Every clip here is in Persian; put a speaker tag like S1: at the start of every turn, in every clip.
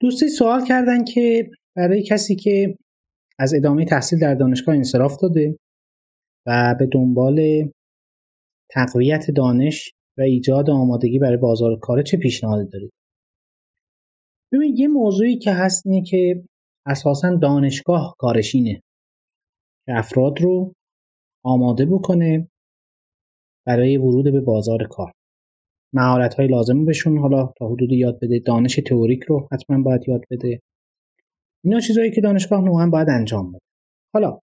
S1: دوستی سوال کردن که برای کسی که از ادامه تحصیل در دانشگاه انصراف داده و به دنبال تقویت دانش و ایجاد آمادگی برای بازار کار چه پیشنهادی دارید؟ ببین یه موضوعی که هست اینه که اساسا دانشگاه کارش اینه که افراد رو آماده بکنه برای ورود به بازار کار. مهارت های لازم بهشون. حالا تا حدود یاد بده دانش تئوریک رو حتما باید یاد بده. اینا چیزهایی که دانشگاه نوعا باید انجام بده. حالا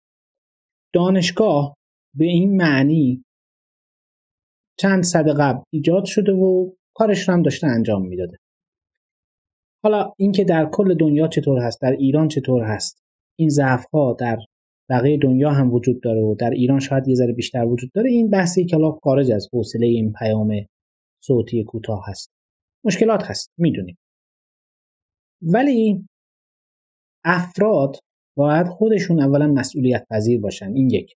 S1: دانشگاه به این معنی چند صد قبل ایجاد شده و کارش رو هم داشته انجام می‌داده. حالا اینکه در کل دنیا چطور هست در ایران چطور هست این ضعف ها در بقیه دنیا هم وجود داره و در ایران شاید یه ذره بیشتر وجود داره این بحثی که خارج از حوصله این پیام صوتی کوتاه هست. مشکلات هست می‌دونیم. ولی افراد باید خودشون اولا مسئولیت پذیر باشن این یک.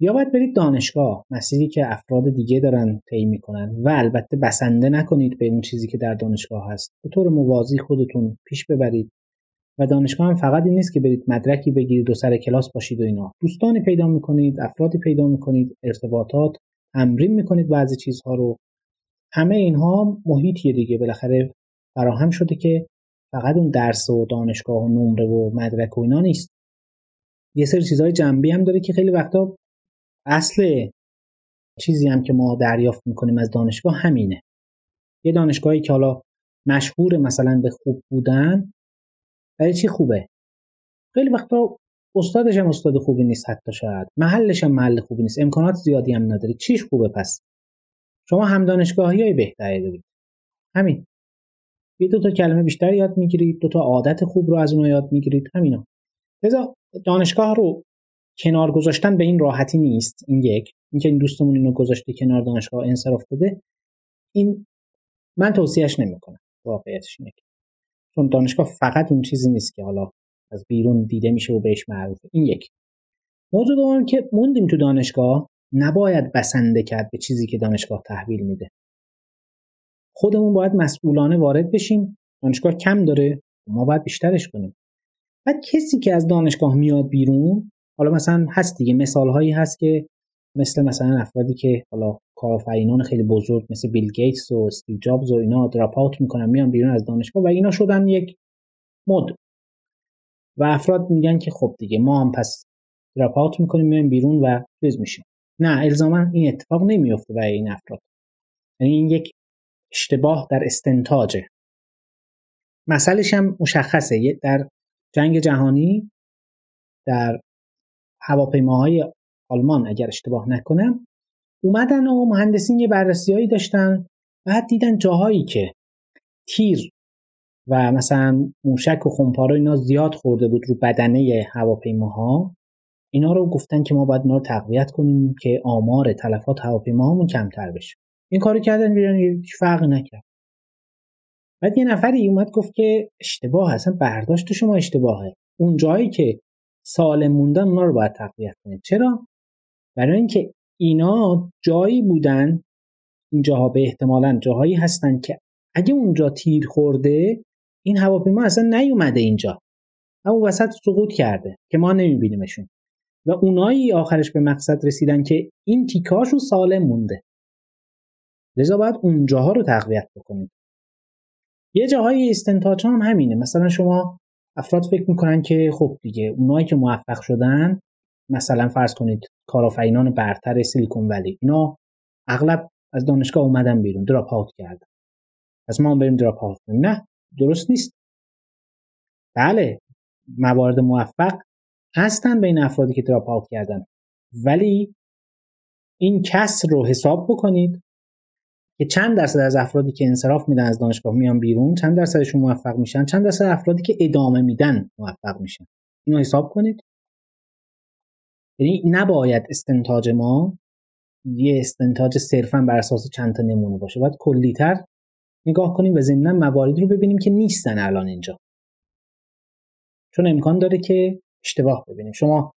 S1: یا باید برید دانشگاه مسیری که افراد دیگه دارن طی می‌کنن و البته بسنده نکنید به اون چیزی که در دانشگاه هست. به طور موازی خودتون پیش ببرید و دانشگاه هم فقط این نیست که برید مدرکی بگیرید و سر کلاس باشید و اینا. دوستانی پیدا می‌کنید افرادی پیدا می‌کنید ارتباطات تمرین می‌کنید بعضی چیزها رو. همه اینها محیطیه دیگه. بالاخره فراهم شده که فقط اون درس و دانشگاه و نمره و مدرک و اینا نیست. یه سری چیزهای جنبی هم داره که خیلی وقتا اصل چیزی هم که ما دریافت می‌کنیم از دانشگاه همینه. یه دانشگاهی که حالا مشهور مثلا به خوب بودن برای چی خوبه؟ خیلی وقتا استادش هم استاد خوبی نیست حتی شاید. محلش هم محل خوبی نیست. امکانات زیادی هم نداره. چیش خوبه پس؟ شما هم دانشگاهی های بهتری دارید. همین. یه دو تا کلمه بیشتر یاد می‌گیرید دو تا عادت خوب رو از اونها یاد می‌گیرید. همینا لذا دانشگاه رو کنار گذاشتن به این راحتی نیست. این یک. اینکه این دوستمون اینو گذاشته کنار دانشگاه انصراف داده این من توصیهش نمی‌کنم. واقعیتش اینه چون دانشگاه فقط اون چیزی نیست که حالا از بیرون دیده میشه و بهش معروفه. این یک. موضوع دوم که موندیم تو دانشگاه نباید بسنده کرد به چیزی که دانشگاه تحویل میده. خودمون باید مسئولانه وارد بشیم دانشگاه کم داره ما باید بیشترش کنیم. بعد کسی که از دانشگاه میاد بیرون حالا مثلا هست دیگه مثال هایی هست که مثل مثلا افرادی که حالا کارآفرینان خیلی بزرگ مثل بیل گیتس و استیو جابز و اینا دراپ اوت می‌کنن میان بیرون از دانشگاه و اینا شدن یک مد. و افراد میگن که خب دیگه ما هم پس دراپ اوت می‌کنیم میایم بیرون و چیز میشیم. نه الزاما این اتفاق نمیفته برای این افراد. یعنی این یک اشتباه در استنتاجه. مسئلهش هم مشخصه. در جنگ جهانی در هواپیماهای آلمان اگر اشتباه نکنم اومدن و مهندسین یه بررسیهایی داشتن بعد دیدن جاهایی که تیر و مثلا موشک و خمپاره اینا زیاد خورده بود رو بدنه هواپیماها. اینا رو گفتن که ما باید اینا رو تقویت کنیم که آمار تلفات هواپیماهامون کمتر بشه. این کارو کردن بیرون هیچ فرق نکرد. بعد یه نفری اومد گفت که اشتباه اصلا برداشت شما اشتباهه. اون جایی که سالم موندن اونا رو باید تقویت کنید. چرا؟ برای اینکه اینا جایی بودن این جاها به احتمالا جاهایی هستن که اگه اونجا تیر خورده این هواپیما اصلا نیومده اینجا. اما وسط سقوط کرده که ما نمیبینیمشون. و اونایی آخرش به مقصد رسیدن که این تیکاشون سالم مونده. لذا باید اونجاها رو تقویت بکنید یه جاهای استنتاج هم همینه. مثلا شما افراد فکر می‌کنن که خب دیگه اونایی که موفق شدن مثلا فرض کنید کارآفرینان برتر سیلیکون ولی اینا اغلب از دانشگاه اومدن بیرون دراپ اوت کردن. از ما هم بریم دراپ کنیم. نه درست نیست. بله موارد موفق هستن بین افرادی که دراپ اوت کردن. ولی این کسر رو حساب بکنید که چند درصد از افرادی که انصراف میدن از دانشگاه میان بیرون چند درصدشون موفق میشن چند درصد افرادی که ادامه میدن موفق میشن. اینو حساب کنید. یعنی نباید استنتاج ما یه استنتاج صرفا بر اساس چند تا نمونه باشه. باید کلیتر نگاه کنیم و ضمنا مواردی رو ببینیم که نیستن الان اینجا. چون امکان داره که اشتباه ببینیم. شما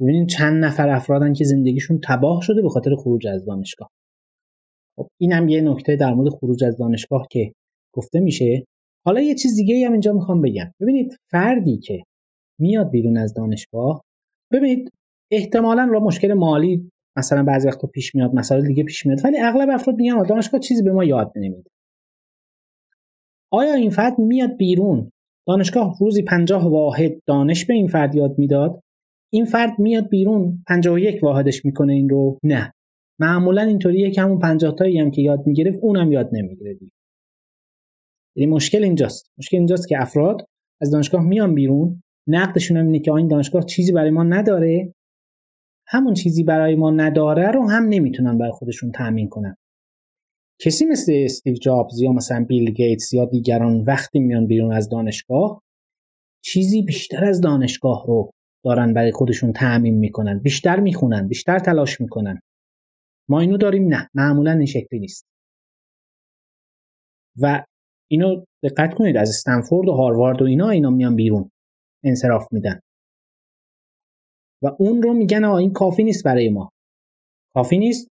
S1: ببینید چند نفر افرادن که زندگیشون تباه شده به خاطر خروج از دانشگاه. خب این هم یه نکته در مورد خروج از دانشگاه که گفته میشه. حالا یه چیز دیگه هم اینجا می‌خوام بگم. ببینید فردی که میاد بیرون از دانشگاه ببینید احتمالا را مشکل مالی مثلا بعضی وقتا پیش میاد مسائل دیگه پیش میاد ولی اغلب افراد میگن دانشگاه چیزی به ما یاد نمیده. آیا این فرد میاد بیرون دانشگاه روزی پنجاه واحد دانش به این فرد یاد می‌داد. این فرد میاد بیرون یک واحدش می‌کنه این رو. نه. معمولا اینطوریه که همون 50 تایی هم که یاد می‌گرفت اونم یاد نمی‌گیره یعنی مشکل اینجاست. مشکل اینجاست که افراد از دانشگاه میان بیرون. نقدشون هم اینه که این دانشگاه چیزی برای ما نداره. همون چیزی برای ما نداره رو هم نمی‌تونن برای خودشون تأمین کنن. کسی مثل استیو جابز یا مثلا بیل گیتس یا دیگران وقتی میان بیرون از دانشگاه چیزی بیشتر از دانشگاه رو دارن برای خودشون تعمین می‌کنن. بیشتر می‌خونن بیشتر تلاش می‌کنن. ما اینو داریم نه معمولا این شکلی نیست. و اینو دقت کنید از استنفورد و هاروارد و اینا اینا میان بیرون. انصراف میدن. و اون رو میگن آ این کافی نیست برای ما. کافی نیست؟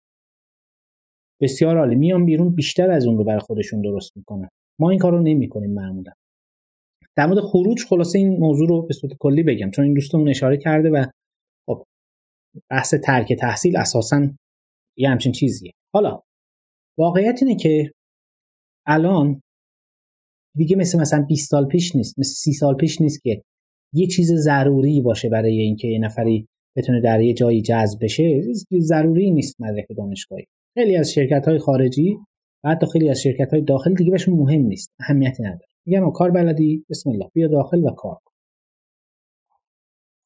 S1: بسیار عالی. میان بیرون بیشتر از اون رو برای خودشون درست می‌کنن. ما این کار رو نمی‌کنیم معمولا. در مورد خروج خلاصه این موضوع رو به صورت کلی بگم. چون این دوستمون اشاره کرده و خب بحث ترک تحصیل اساسا یه همچین چیزیه. حالا واقعیت اینه که الان دیگه مثل مثلا 20 سال پیش نیست مثل 30 سال پیش نیست که یه چیز ضروری باشه برای اینکه یه نفری بتونه در یه جایی جذب بشه. ضروری نیست مدرک دانشگاهی. خیلی از شرکت های خارجی و حتی خیلی از شرکت های داخل دیگه بهشون مهم نیست اهمیتی نداره. میگن کار بلدی بسم الله بیا داخل و کار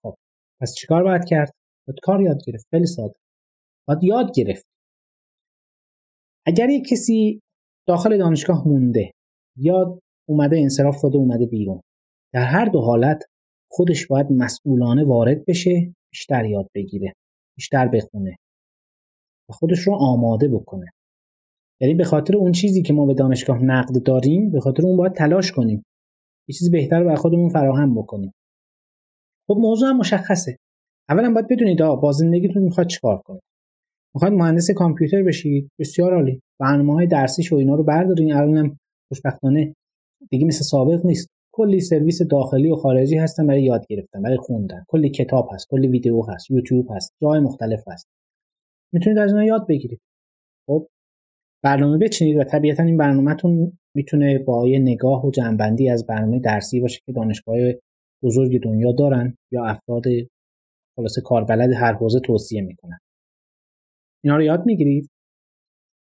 S1: خب پس چیکار باید کرد؟ باید کار یاد گرفت خیلی ساده. باید یاد گرفت. اگر یک کسی داخل دانشگاه مونده یا اومده انصراف داده اومده بیرون در هر دو حالت خودش باید مسئولانه وارد بشه بیشتر یاد بگیره بیشتر بخونه. و خودش رو آماده بکنه. یعنی به خاطر اون چیزی که ما به دانشگاه نقد داریم به خاطر اون باید تلاش کنیم. یه چیز بهتر بر خودمون فراهم بکنیم. خب موضوع هم مشخصه. اولا باید بدونید آ با زندگیتون می‌خواد چیکار کنید؟ می‌خواد مهندس کامپیوتر بشید؟ بسیار عالی. برنامه های درسیش و اینا رو بردارین. الانم خوشبختانه دیگه مثل سابق نیست. کلی سرویس داخلی و خارجی هستن برای یاد گرفتن برای خوندن. کلی کتاب هست کلی ویدیو هست یوتیوب هست جای مختلف هست. می‌تونید از اینا یاد بگیرید. خب برنامه بچینید و طبیعتا این برنامهتون می‌تونه با یه نگاه و جنبندی از برنامه درسی باشه که دانشگاه بزرگ دنیا دارن یا افراد خلاصه کاربلد هر حوزه توصیه می‌کنن. اینا رو یاد می‌گیرید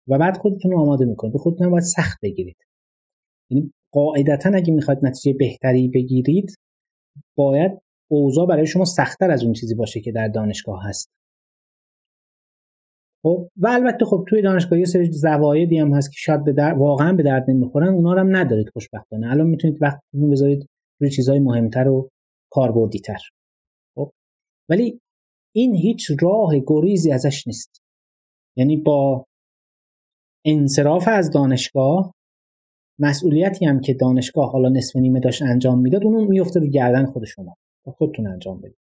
S1: و بعد خودتون رو آماده می‌کنید. به خودتون باید سخت بگیرید. یعنی قاعدتا اگه می‌خواید نتیجه بهتری بگیرید باید اوضاع برای شما سختتر از اون چیزی باشه که در دانشگاه هست. خب و البته خب توی دانشگاه یه سری زوایدی هم هست که شاید به در... واقعا به درد نمی‌خورن اونا هم ندارید خوشبختانه. الان می‌تونید وقتتون بذارید روی چیزهای مهمتر و کاربردیتر. خب ولی این هیچ راه گریزی ازش نیست. یعنی با انصراف از دانشگاه مسئولیتی هم که دانشگاه حالا نصف نیمه داشت انجام می‌داد اون میفته رو گردن خود شما. خودتون انجام بدید.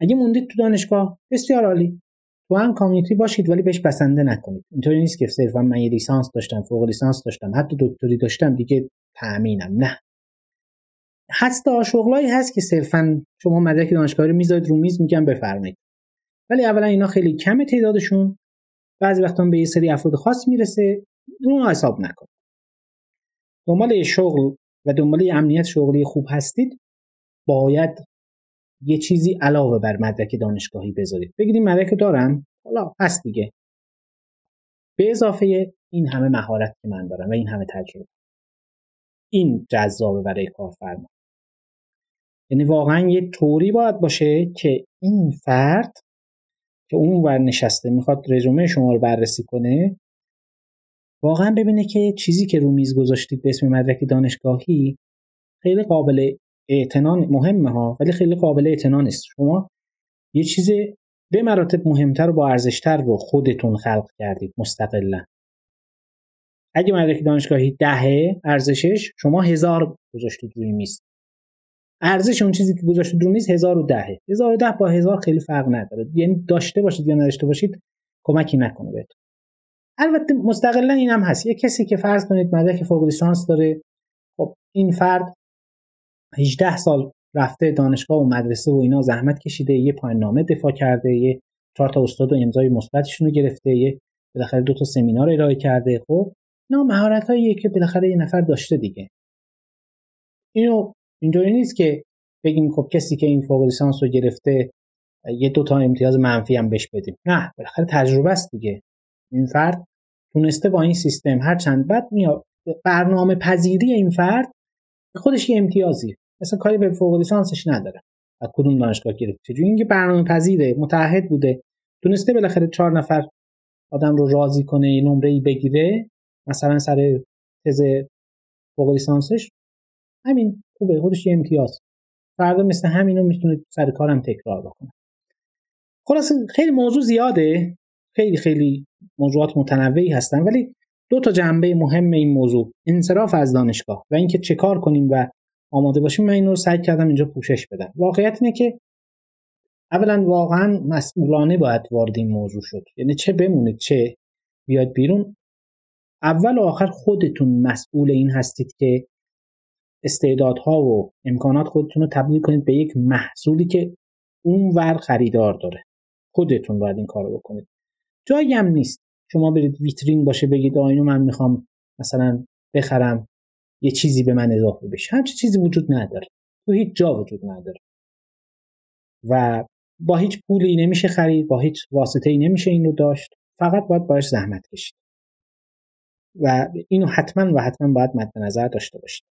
S1: اگه موندید تو دانشگاه بسیار عالی. تو هم کامیونیتی باشید ولی بهش بسنده نکنید. اینطوری نیست که صرفا من یه لیسانس داشتم فوق لیسانس داشتم. حتی دکتری داشتم دیگه تأمینم نه. هست شغلایی هست که صرفا شما مدرک دانشگاهی رو می‌ذارید رو میز میگن بفرمایید. ولی اولا اینا خیلی کم تعدادشون. بعضی وقتا به یه سری افراد خاص می‌رسه. رو حساب نکن. دنبال شغل و دنبال امنیت شغلی خوب هستید باید یه چیزی علاوه بر مدرک دانشگاهی بذارید. بگید این مدرک دارم؟ حالا هست دیگه. به اضافه این همه مهارت که من دارم و این همه تجربه. این جذابه برای کارفرما. یعنی واقعا یه طوری باید باشه که این فرد که اون ور نشسته می‌خواد رزومه شما رو بررسی کنه واقعا ببینه که چیزی که رو میز گذاشتید به اسم مدرک دانشگاهی خیلی قابل اعتنا مهمه ها ولی خیلی قابل اعتنا نیست. شما یه چیز به مراتب مهمتر و با ارزشتر رو خودتون خلق کردید مستقلا. اگه مدرک دانشگاهی دهه ارزشش شما هزار گذاشتید روی میز. ارزش اون چیزی که گذاشتید روی میز هزار و دهه. هزار و ده با هزار خیلی فرق نداره. یعنی داشته باشید یا نداشته باشید کمکی نکنه بهتون. البته مستقلا این هم هست. یه کسی که فرض کنید مدرک فوق لیسانس داره خب این فرد 18 سال رفته دانشگاه و مدرسه و اینا زحمت کشیده یه پایان نامه دفاع کرده یه چهار تا استاد و امضای مثبتشون رو گرفته یه بالاخره دو تا سمینار ارائه کرده. خب اینا مهارت که بالاخره یه نفر داشته دیگه. اینو اینطوری نیست که بگیم خب کسی که این فوق لیسانس رو گرفته یه دو تا امتیاز منفی هم بهش بدیم. نه بالاخره تجربه است دیگه. این فرد تونسته با این سیستم هر چند بعد میاد برنامه پذیری این فرد خودش یه امتیازی مثلا کاری به فوق لیسانسش نداره. از کدوم دانشگاه گرفته چجوری اینکه برنامه پذیره متحد بوده. تونسته بالاخره چهار نفر آدم رو راضی کنه نمره ای بگیره. مثلا سر تز فوق لیسانسش. همین خوبه خودش یه امتیاز. فردا مثل همینو می‌تونه سر کارم تکرار بکنه. خلاص خیلی موضوع زیاده. خیلی خیلی موضوعات متنوعی هستن. ولی دو تا جنبه مهم این موضوع. انصراف از دانشگاه و اینکه چه کار کنیم و آماده باشیم من این رو سعی کردم اینجا پوشش بدم. واقعیت اینه که اولا واقعا مسئولانه باید وارد این موضوع شد. یعنی چه بمونه چه بیاد بیرون. اول و آخر خودتون مسئول این هستید که استعدادها و امکانات خودتون رو تبدیل کنید به یک محصولی که اون ور خریدار داره. خودتون باید این کارو بکنید. جایی هم نیست. شما برید ویترین باشه بگید آینو من می‌خوام مثلا بخرم. یه چیزی به من اضافه بشه. همچی چیزی وجود نداره. تو هیچ جا وجود نداره. و با هیچ پولی نمیشه خرید با هیچ واسطه ای نمیشه این رو داشت. فقط باید باش زحمت کشید. و اینو حتما و حتما باید مد نظر داشته باشید.